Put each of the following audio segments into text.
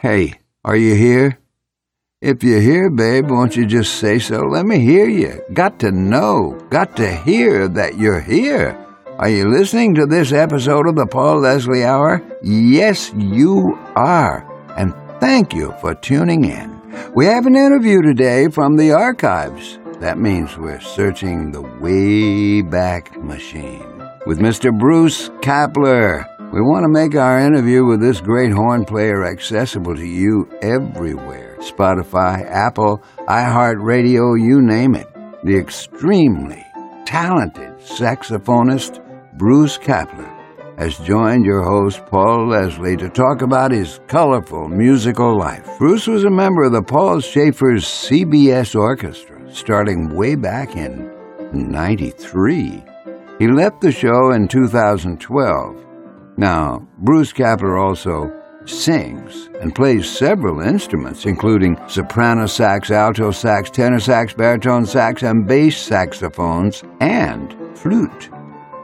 Hey, are you here? If you're here, babe, won't you just say so? Let me hear you. Got to know, got to hear that you're here. Are you listening to this episode of the Paul Leslie Hour? Yes, you are. And thank you for tuning in. We have an interview today from the archives. That means we're searching the way back machine with Mr. Bruce Kapler. We want to make our interview with this great horn player accessible to you everywhere Spotify, Apple, iHeartRadio, you name it. The extremely talented saxophonist Bruce Kapler has joined your host Paul Leslie to talk about his colorful musical life. Bruce was a member of the Paul Shaffer's CBS Orchestra starting way back in 93. He left the show in 2012 now, Bruce Kapler also sings and plays several instruments, including soprano sax, alto sax, tenor sax, baritone sax, and bass saxophones, and flute,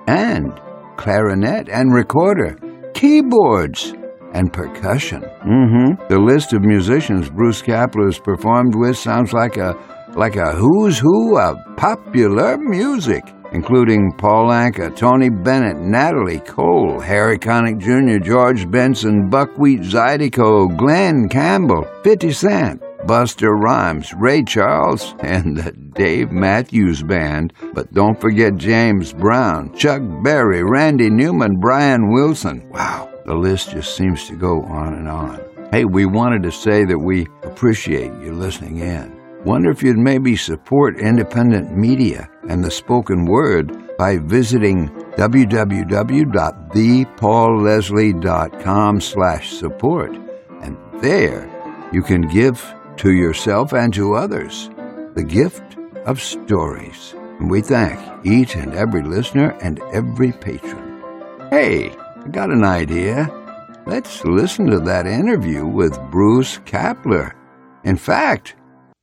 and clarinet, and recorder, keyboards, and percussion. Mm-hmm. The list of musicians Bruce Kapler has performed with sounds like a like a who's who of popular music including Paul Anka, Tony Bennett, Natalie Cole, Harry Connick Jr., George Benson, Buckwheat Zydeco, Glen Campbell, 50 Cent, Busta Rhymes, Ray Charles, and the Dave Matthews Band. But don't forget James Brown, Chuck Berry, Randy Newman, Brian Wilson. Wow, the list just seems to go on and on. Hey, we wanted to say that we appreciate you listening in. Wonder if you'd maybe support independent media and the spoken word by visiting www.thepaulleslie.com slash support. And there you can give to yourself and to others the gift of stories. And we thank each and every listener and every patron. Hey, I got an idea. Let's listen to that interview with Bruce Kapler. In fact,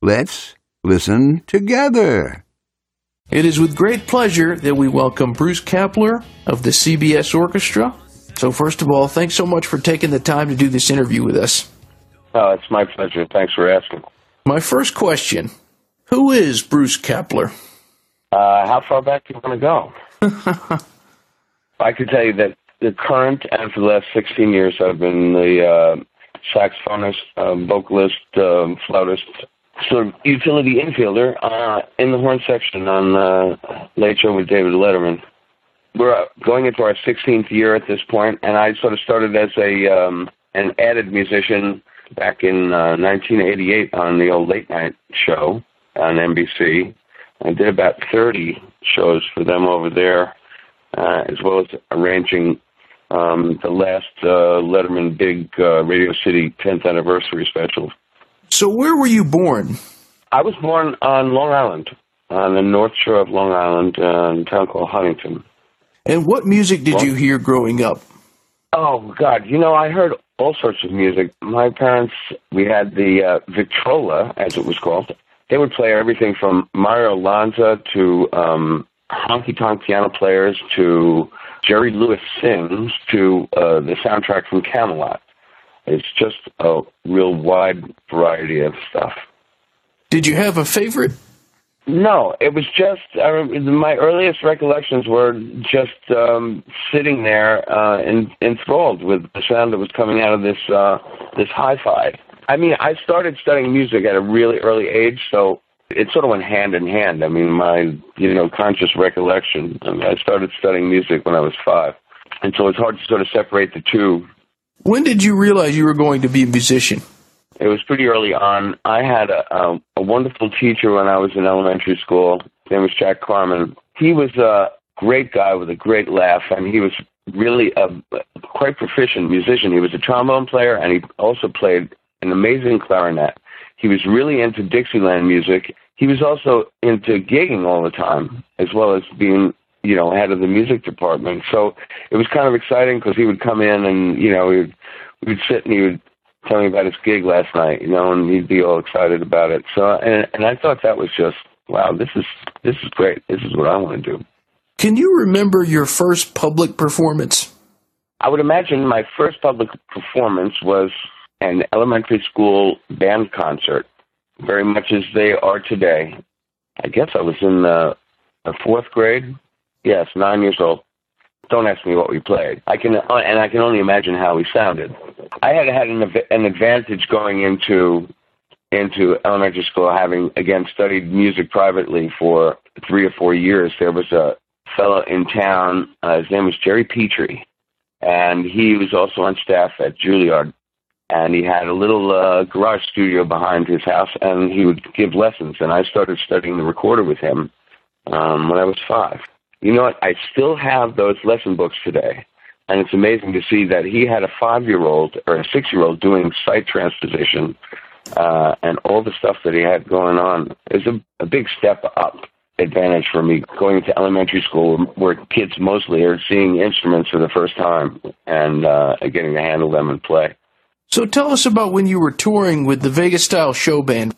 Let's listen together. It is with great pleasure that we welcome Bruce Kapler of the CBS Orchestra. So, first of all, thanks so much for taking the time to do this interview with us. Oh, it's my pleasure. Thanks for asking. My first question Who is Bruce Kapler? Uh, how far back do you want to go? I can tell you that the current and for the last 16 years, I've been the uh, saxophonist, um, vocalist, um, flautist, sort of utility infielder uh, in the horn section on uh, Late Show with David Letterman. We're uh, going into our 16th year at this point, and I sort of started as a um, an added musician back in uh, 1988 on the old late night show on NBC. I did about 30 shows for them over there, uh, as well as arranging um, the last uh, Letterman Big uh, Radio City 10th anniversary special so, where were you born? I was born on Long Island, on the north shore of Long Island, uh, in a town called Huntington. And what music did well, you hear growing up? Oh God, you know I heard all sorts of music. My parents, we had the uh, Victrola, as it was called. They would play everything from Mario Lanza to um, honky tonk piano players to Jerry Lewis sings to uh, the soundtrack from Camelot. It's just a real wide variety of stuff. Did you have a favorite? No, it was just I my earliest recollections were just um, sitting there uh, in, enthralled with the sound that was coming out of this uh, this hi-fi. I mean, I started studying music at a really early age, so it sort of went hand in hand. I mean, my you know conscious recollection. I, mean, I started studying music when I was five, and so it's hard to sort of separate the two when did you realize you were going to be a musician? It was pretty early on. I had a, a, a wonderful teacher when I was in elementary school. His name was Jack Carmen. He was a great guy with a great laugh, and he was really a quite proficient musician. He was a trombone player, and he also played an amazing clarinet. He was really into Dixieland music. He was also into gigging all the time, as well as being you know, head of the music department. So it was kind of exciting because he would come in and, you know, we'd, we'd sit and he would tell me about his gig last night, you know, and he'd be all excited about it. So, and, and I thought that was just, wow, this is, this is great. This is what I want to do. Can you remember your first public performance? I would imagine my first public performance was an elementary school band concert, very much as they are today. I guess I was in the, the fourth grade. Yes, nine years old. Don't ask me what we played. I can, and I can only imagine how we sounded. I had had an, an advantage going into into elementary school, having again studied music privately for three or four years. There was a fellow in town. Uh, his name was Jerry Petrie, and he was also on staff at Juilliard. And he had a little uh, garage studio behind his house, and he would give lessons. And I started studying the recorder with him um, when I was five. You know what? I still have those lesson books today. And it's amazing to see that he had a five year old or a six year old doing sight transposition uh, and all the stuff that he had going on. It was a, a big step up advantage for me going to elementary school where kids mostly are seeing instruments for the first time and uh, getting to handle them and play. So tell us about when you were touring with the Vegas Style Show Band.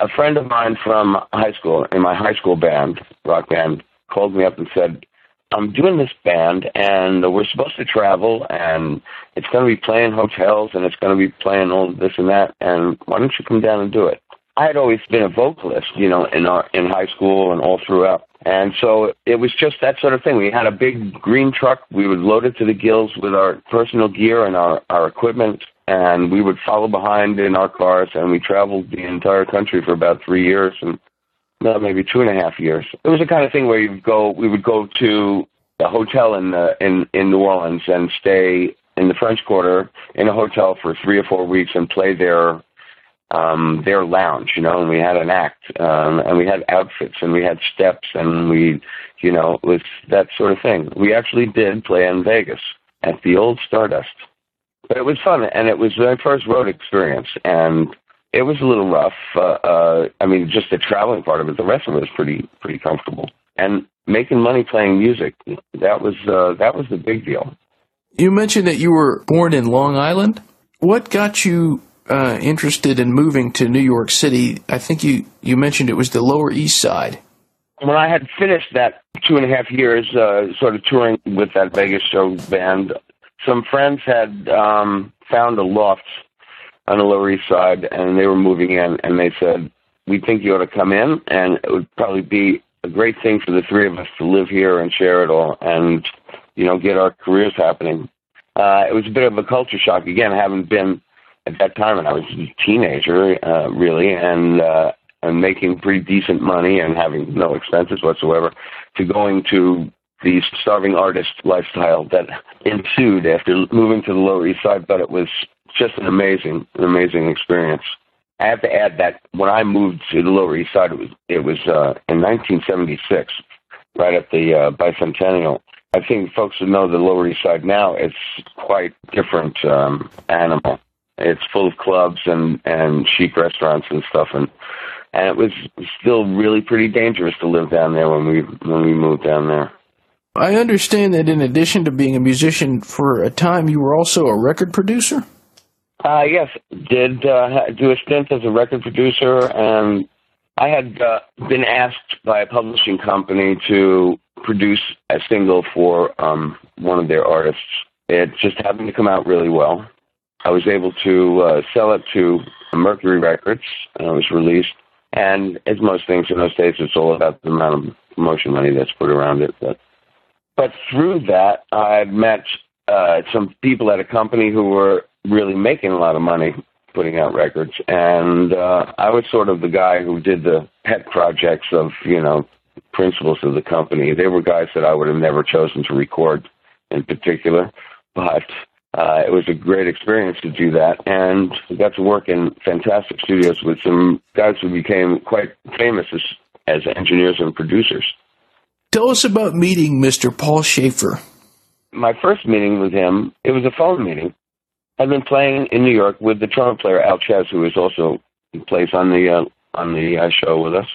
A friend of mine from high school, in my high school band, rock band, called me up and said, I'm doing this band and we're supposed to travel and it's going to be playing hotels and it's going to be playing all this and that and why don't you come down and do it? I had always been a vocalist, you know, in our in high school and all throughout. And so it was just that sort of thing. We had a big green truck. We would load it to the gills with our personal gear and our, our equipment, and we would follow behind in our cars, and we traveled the entire country for about three years. And maybe two and a half years. It was the kind of thing where you'd go. We would go to a hotel in the, in in New Orleans and stay in the French Quarter in a hotel for three or four weeks and play their um, their lounge. You know, and we had an act, um, and we had outfits, and we had steps, and we, you know, it was that sort of thing. We actually did play in Vegas at the old Stardust, but it was fun, and it was my first road experience, and it was a little rough. Uh, uh, I mean, just the traveling part of it. The rest of it was pretty pretty comfortable. And making money playing music that was uh, that was the big deal. You mentioned that you were born in Long Island. What got you uh, interested in moving to New York City? I think you you mentioned it was the Lower East Side. When I had finished that two and a half years, uh, sort of touring with that Vegas show band, some friends had um, found a loft on the Lower East Side, and they were moving in, and they said, "We think you ought to come in, and it would probably be a great thing for the three of us to live here and share it all, and you know, get our careers happening." Uh, it was a bit of a culture shock again, having been at that time, and I was a teenager, uh, really, and uh, and making pretty decent money and having no expenses whatsoever, to going to the starving artist lifestyle that ensued after moving to the Lower East Side. But it was just an amazing, an amazing experience. I have to add that when I moved to the Lower East Side, it was it was uh, in 1976, right at the uh, bicentennial. I think folks who know the Lower East Side now. It's quite different um, animal. It's full of clubs and and chic restaurants and stuff, and and it was still really pretty dangerous to live down there when we when we moved down there. I understand that in addition to being a musician for a time, you were also a record producer. Uh, yes, did uh, do a stint as a record producer, and I had uh, been asked by a publishing company to produce a single for um, one of their artists. It just happened to come out really well. I was able to uh, sell it to Mercury Records, and it was released. And as most things in those days, it's all about the amount of promotion money that's put around it. But, but through that, I met uh, some people at a company who were really making a lot of money putting out records. And uh, I was sort of the guy who did the pet projects of, you know, principals of the company. They were guys that I would have never chosen to record in particular, but uh, it was a great experience to do that. And I got to work in fantastic studios with some guys who became quite famous as, as engineers and producers. Tell us about meeting Mr. Paul Shaffer. My first meeting with him, it was a phone meeting I've been playing in New York with the trumpet player Al Chez, who is also plays on the uh, on the uh, show with us,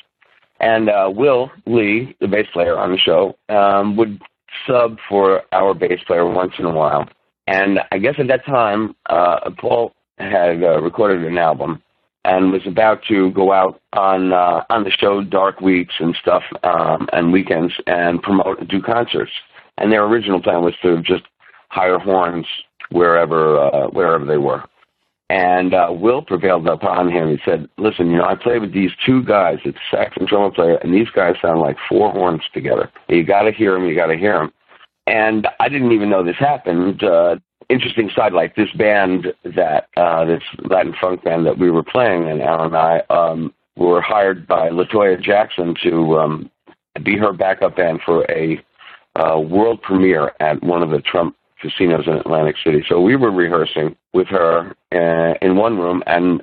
and uh, Will Lee, the bass player on the show, um, would sub for our bass player once in a while. And I guess at that time, uh, Paul had uh, recorded an album and was about to go out on uh, on the show dark weeks and stuff um, and weekends and promote do concerts. And their original plan was to just hire horns wherever uh, wherever they were. And uh, Will prevailed upon him. He said, "Listen, you know, I play with these two guys. It's sax and drummer player, and these guys sound like four horns together. You got to hear them. You got to hear them." And I didn't even know this happened. Uh, interesting sidelight: this band that uh, this Latin funk band that we were playing, and Alan and I um, were hired by Latoya Jackson to um, be her backup band for a uh, world premiere at one of the Trump casinos in Atlantic City. So we were rehearsing with her uh, in one room, and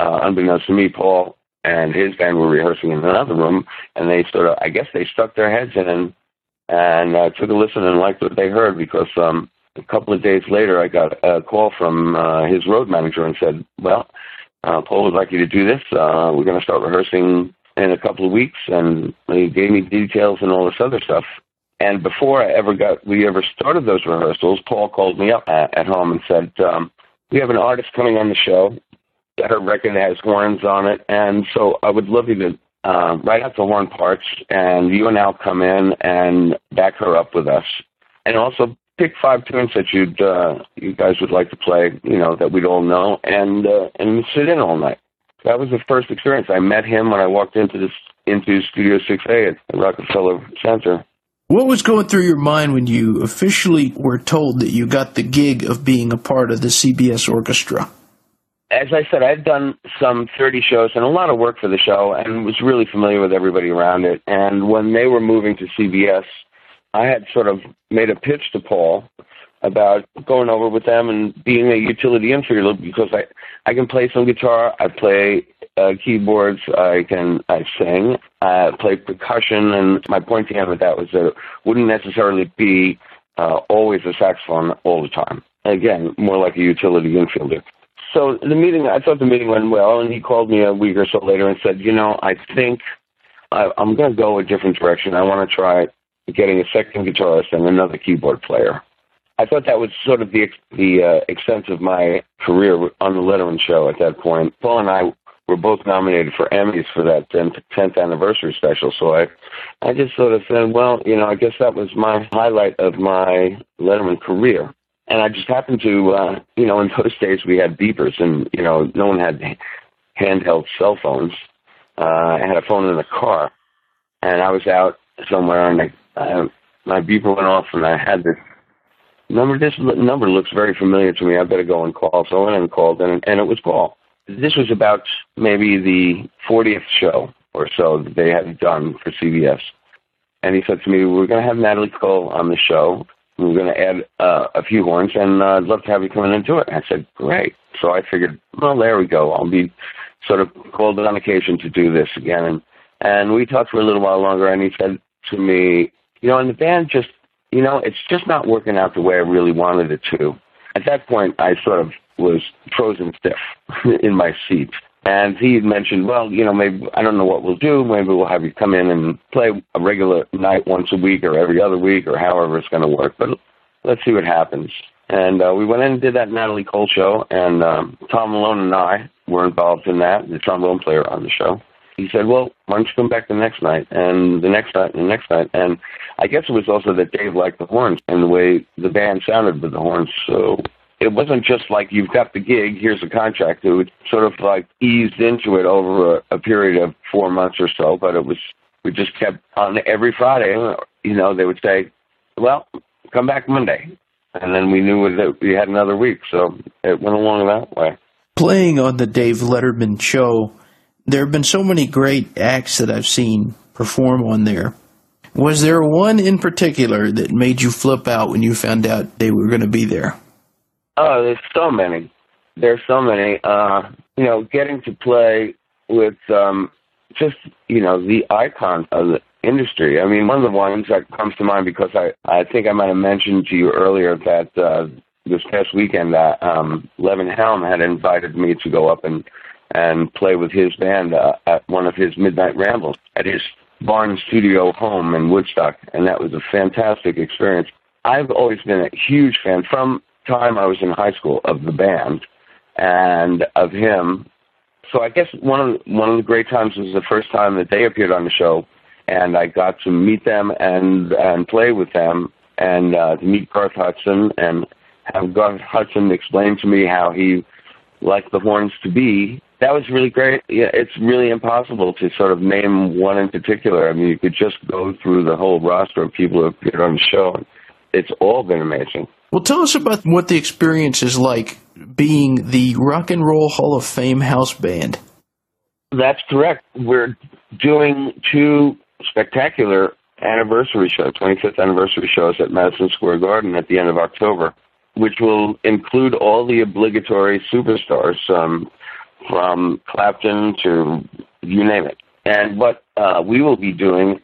uh, unbeknownst to me, Paul and his band were rehearsing in another room, and they sort of, I guess, they stuck their heads in and uh, took a listen and liked what they heard because um, a couple of days later, I got a call from uh, his road manager and said, "Well, uh, Paul would like you to do this. Uh, we're going to start rehearsing in a couple of weeks," and he gave me details and all this other stuff. And before I ever got, we ever started those rehearsals, Paul called me up at, at home and said, um, "We have an artist coming on the show. That her record has horns on it, and so I would love you to uh, write out the horn parts, and you and Al come in and back her up with us, and also pick five tunes that you'd uh, you guys would like to play, you know, that we'd all know, and uh, and sit in all night." That was the first experience. I met him when I walked into this into Studio 6A at the Rockefeller Center what was going through your mind when you officially were told that you got the gig of being a part of the CBS orchestra? As I said, I'd done some 30 shows and a lot of work for the show and was really familiar with everybody around it. And when they were moving to CBS, I had sort of made a pitch to Paul about going over with them and being a utility infielder because I I can play some guitar, I play uh, keyboards, I can I sing, I play percussion, and my point to him with that was that it wouldn't necessarily be uh, always a saxophone all the time. Again, more like a utility infielder. So the meeting, I thought the meeting went well, and he called me a week or so later and said, you know, I think I, I'm going to go a different direction. I want to try getting a second guitarist and another keyboard player. I thought that was sort of the the uh, extent of my career on the Letterman show at that point. Paul and I were both nominated for Emmys for that 10th anniversary special. So I, I just sort of said, well, you know, I guess that was my highlight of my Letterman career. And I just happened to, uh, you know, in those days we had beepers, and you know, no one had handheld cell phones. Uh, I had a phone in the car, and I was out somewhere, and I, uh, my beeper went off, and I had this number. This number looks very familiar to me. I better go and call. So I went and called, and and it was Paul this was about maybe the 40th show or so that they had done for CBS. And he said to me, We're going to have Natalie Cole on the show. We're going to add uh, a few horns, and uh, I'd love to have you come in and do it. And I said, Great. So I figured, Well, there we go. I'll be sort of called on occasion to do this again. And, and we talked for a little while longer, and he said to me, You know, and the band just, you know, it's just not working out the way I really wanted it to. At that point, I sort of was frozen stiff in my seat. And he had mentioned, well, you know, maybe I don't know what we'll do. Maybe we'll have you come in and play a regular night once a week or every other week or however it's going to work. But let's see what happens. And uh, we went in and did that Natalie Cole show, and um, Tom Malone and I were involved in that, the trombone player on the show. He said, well, why don't you come back the next night, and the next night, and the next night. And I guess it was also that Dave liked the horns and the way the band sounded with the horns. So it wasn't just like you've got the gig, here's a contract. It was sort of like eased into it over a, a period of four months or so, but it was, we just kept on every Friday, you know, they would say, well, come back Monday. And then we knew that we had another week, so it went along that way. Playing on the Dave Letterman show, there have been so many great acts that I've seen perform on there. Was there one in particular that made you flip out when you found out they were going to be there? Oh, there's so many. There's so many. Uh, you know, getting to play with um, just you know the icons of the industry. I mean, one of the ones that comes to mind because I I think I might have mentioned to you earlier that uh, this past weekend that um, Levon Helm had invited me to go up and and play with his band uh, at one of his midnight rambles at his barn studio home in Woodstock, and that was a fantastic experience. I've always been a huge fan from time I was in high school of the band and of him. So I guess one of the, one of the great times was the first time that they appeared on the show, and I got to meet them and and play with them and uh, to meet Garth Hudson and have Garth Hudson explain to me how he like the horns to be. That was really great. Yeah, it's really impossible to sort of name one in particular. I mean, you could just go through the whole roster of people who appeared on the show. It's all been amazing. Well, tell us about what the experience is like being the Rock and Roll Hall of Fame house band. That's correct. We're doing two spectacular anniversary shows, 25th anniversary shows at Madison Square Garden at the end of October, which will include all the obligatory superstars um, from Clapton to you name it. And what uh, we will be doing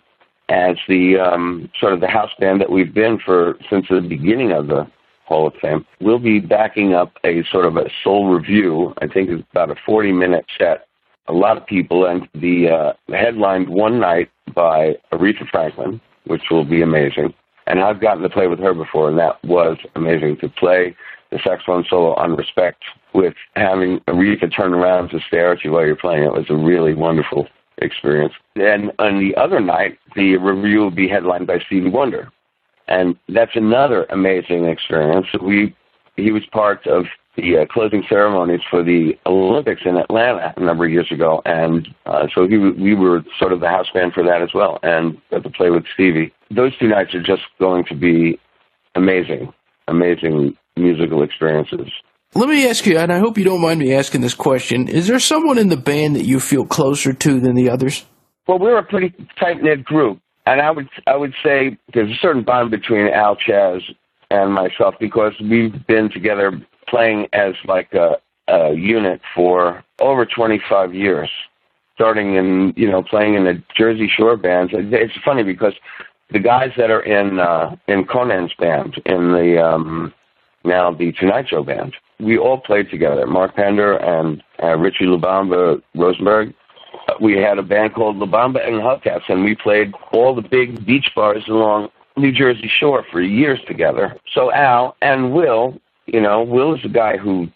as the um, sort of the house band that we've been for since the beginning of the Hall of Fame, we'll be backing up a sort of a soul review. I think it's about a 40 minute set. A lot of people, and the uh, headlined one night by Aretha Franklin, which will be amazing. And I've gotten to play with her before, and that was amazing to play the saxophone solo on Respect with having Aretha turn around to stare at you while you're playing. It was a really wonderful experience. And on the other night, the review will be headlined by Stevie Wonder, and that's another amazing experience. We he was part of the uh, closing ceremonies for the Olympics in Atlanta a number of years ago, and uh, so he, we were sort of the house band for that as well, and got to play with Stevie. Those two nights are just going to be amazing, amazing musical experiences. Let me ask you, and I hope you don't mind me asking this question: Is there someone in the band that you feel closer to than the others? Well, we're a pretty tight knit group, and I would I would say there's a certain bond between Al Chez and myself because we've been together playing as like a, a unit for over 25 years, starting in you know playing in the Jersey Shore bands. It's funny because the guys that are in uh, in Conan's band in the um, now the Tonight Show band, we all played together. Mark Pender and uh, Richie La Bamba Rosenberg we had a band called La Bamba and Hubcaps, and we played all the big beach bars along New Jersey shore for years together. So Al and Will, you know, Will is the guy who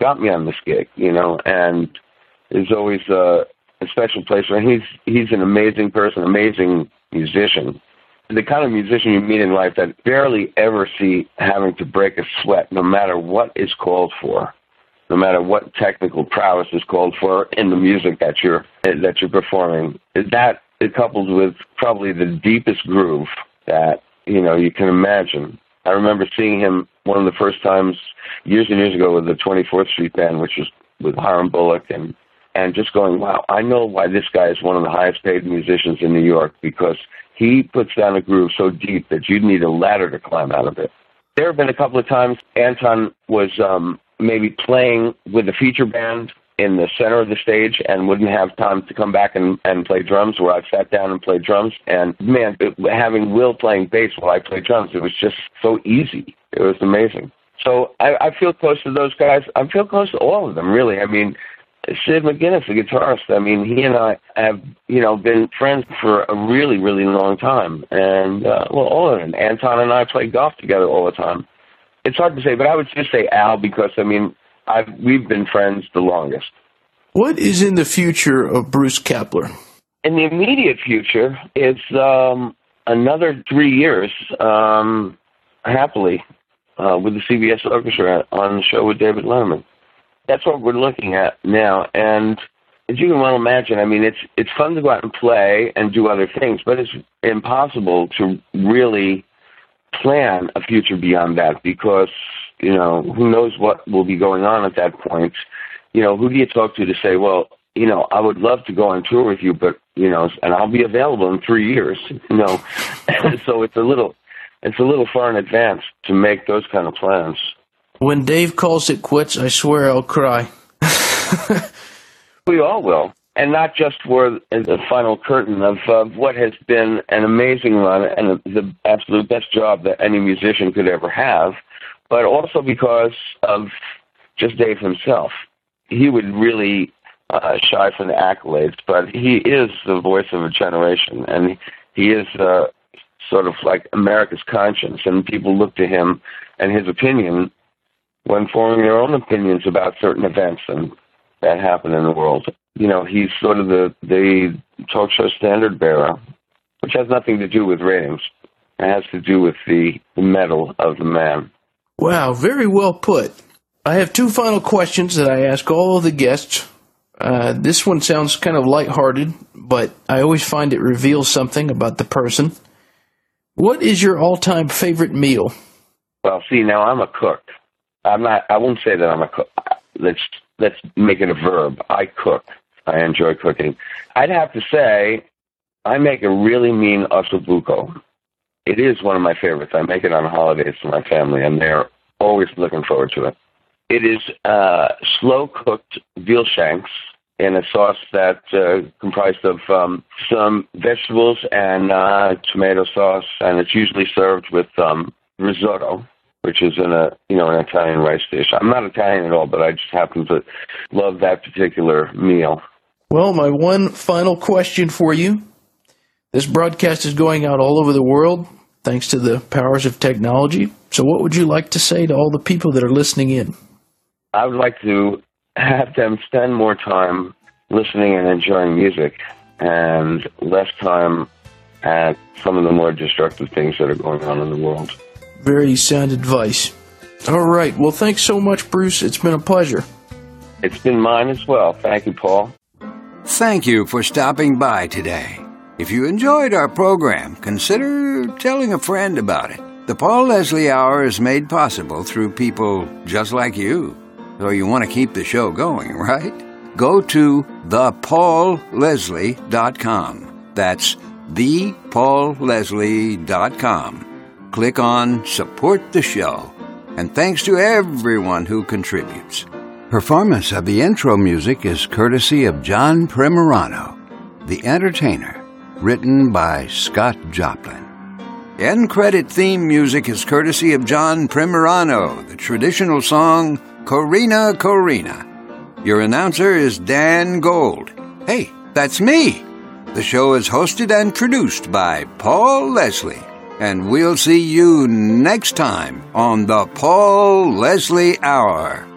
got me on this gig, you know, and is always a, a special place for him. He's he's an amazing person, amazing musician. The kind of musician you meet in life that barely ever see having to break a sweat, no matter what is called for no matter what technical prowess is called for in the music that you're that you're performing. That it coupled with probably the deepest groove that you know you can imagine. I remember seeing him one of the first times years and years ago with the 24th Street Band, which was with Hiram Bullock, and and just going, wow, I know why this guy is one of the highest paid musicians in New York because he puts down a groove so deep that you'd need a ladder to climb out of it. There have been a couple of times Anton was um, maybe playing with a feature band in the center of the stage and wouldn't have time to come back and, and play drums where I sat down and played drums. And man, it, having Will playing bass while I played drums, it was just so easy. It was amazing. So I, I feel close to those guys. I feel close to all of them, really. I mean, Sid McGinnis, the guitarist, I mean, he and I have, you know, been friends for a really, really long time. And, uh, well, all of them. Anton and I play golf together all the time it's hard to say, but I would just say Al because I mean I've we've been friends the longest. What is in the future of Bruce Kapler? In the immediate future, it's um, another three years, um, happily, uh, with the CBS Orchestra on the show with David Letterman. That's what we're looking at now, and as you can well imagine, I mean, it's it's fun to go out and play and do other things, but it's impossible to really plan a future beyond that because you know who knows what will be going on at that point. You know, who do you talk to to say, well, you know, I would love to go on tour with you, but you know, and I'll be available in three years. You know, so it's a little it's a little far in advance to make those kind of plans. When Dave calls it quits, I swear I'll cry. we all will and not just for the final curtain of uh, what has been an amazing run and the absolute best job that any musician could ever have, but also because of just Dave himself. He would really uh, shy from the accolades, but he is the voice of a generation, and he is uh, sort of like America's conscience, and people look to him and his opinion when forming their own opinions about certain events and that happen in the world you know, he's sort of the the talk show standard bearer, which has nothing to do with ratings. It has to do with the, the mettle of the man. Wow, very well put. I have two final questions that I ask all of the guests. Uh, this one sounds kind of lighthearted, but I always find it reveals something about the person. What is your all-time favorite meal? Well, see, now I'm a cook. I'm not. I won't say that I'm a cook. Let's let's make it a verb. I cook. I enjoy cooking. I'd have to say, I make a really mean ossobuco. It is one of my favorites. I make it on holidays for my family, and they're always looking forward to it. It is uh, slow cooked veal shanks in a sauce that uh, comprised of um, some vegetables and uh, tomato sauce, and it's usually served with um, risotto, which is in a you know an Italian rice dish. I'm not Italian at all, but I just happen to love that particular meal. Well, my one final question for you. This broadcast is going out all over the world thanks to the powers of technology. So, what would you like to say to all the people that are listening in? I would like to have them spend more time listening and enjoying music and less time at some of the more destructive things that are going on in the world. Very sound advice. All right. Well, thanks so much, Bruce. It's been a pleasure. It's been mine as well. Thank you, Paul. Thank you for stopping by today. If you enjoyed our program, consider telling a friend about it. The Paul Leslie Hour is made possible through people just like you. So you want to keep the show going, right? Go to thepaulleslie.com. That's thepaulleslie.com. Click on Support the Show. And thanks to everyone who contributes. Performance of the intro music is courtesy of John Primorano, The Entertainer, written by Scott Joplin. End credit theme music is courtesy of John Primorano, the traditional song Corina Corina. Your announcer is Dan Gold. Hey, that's me. The show is hosted and produced by Paul Leslie. And we'll see you next time on the Paul Leslie Hour.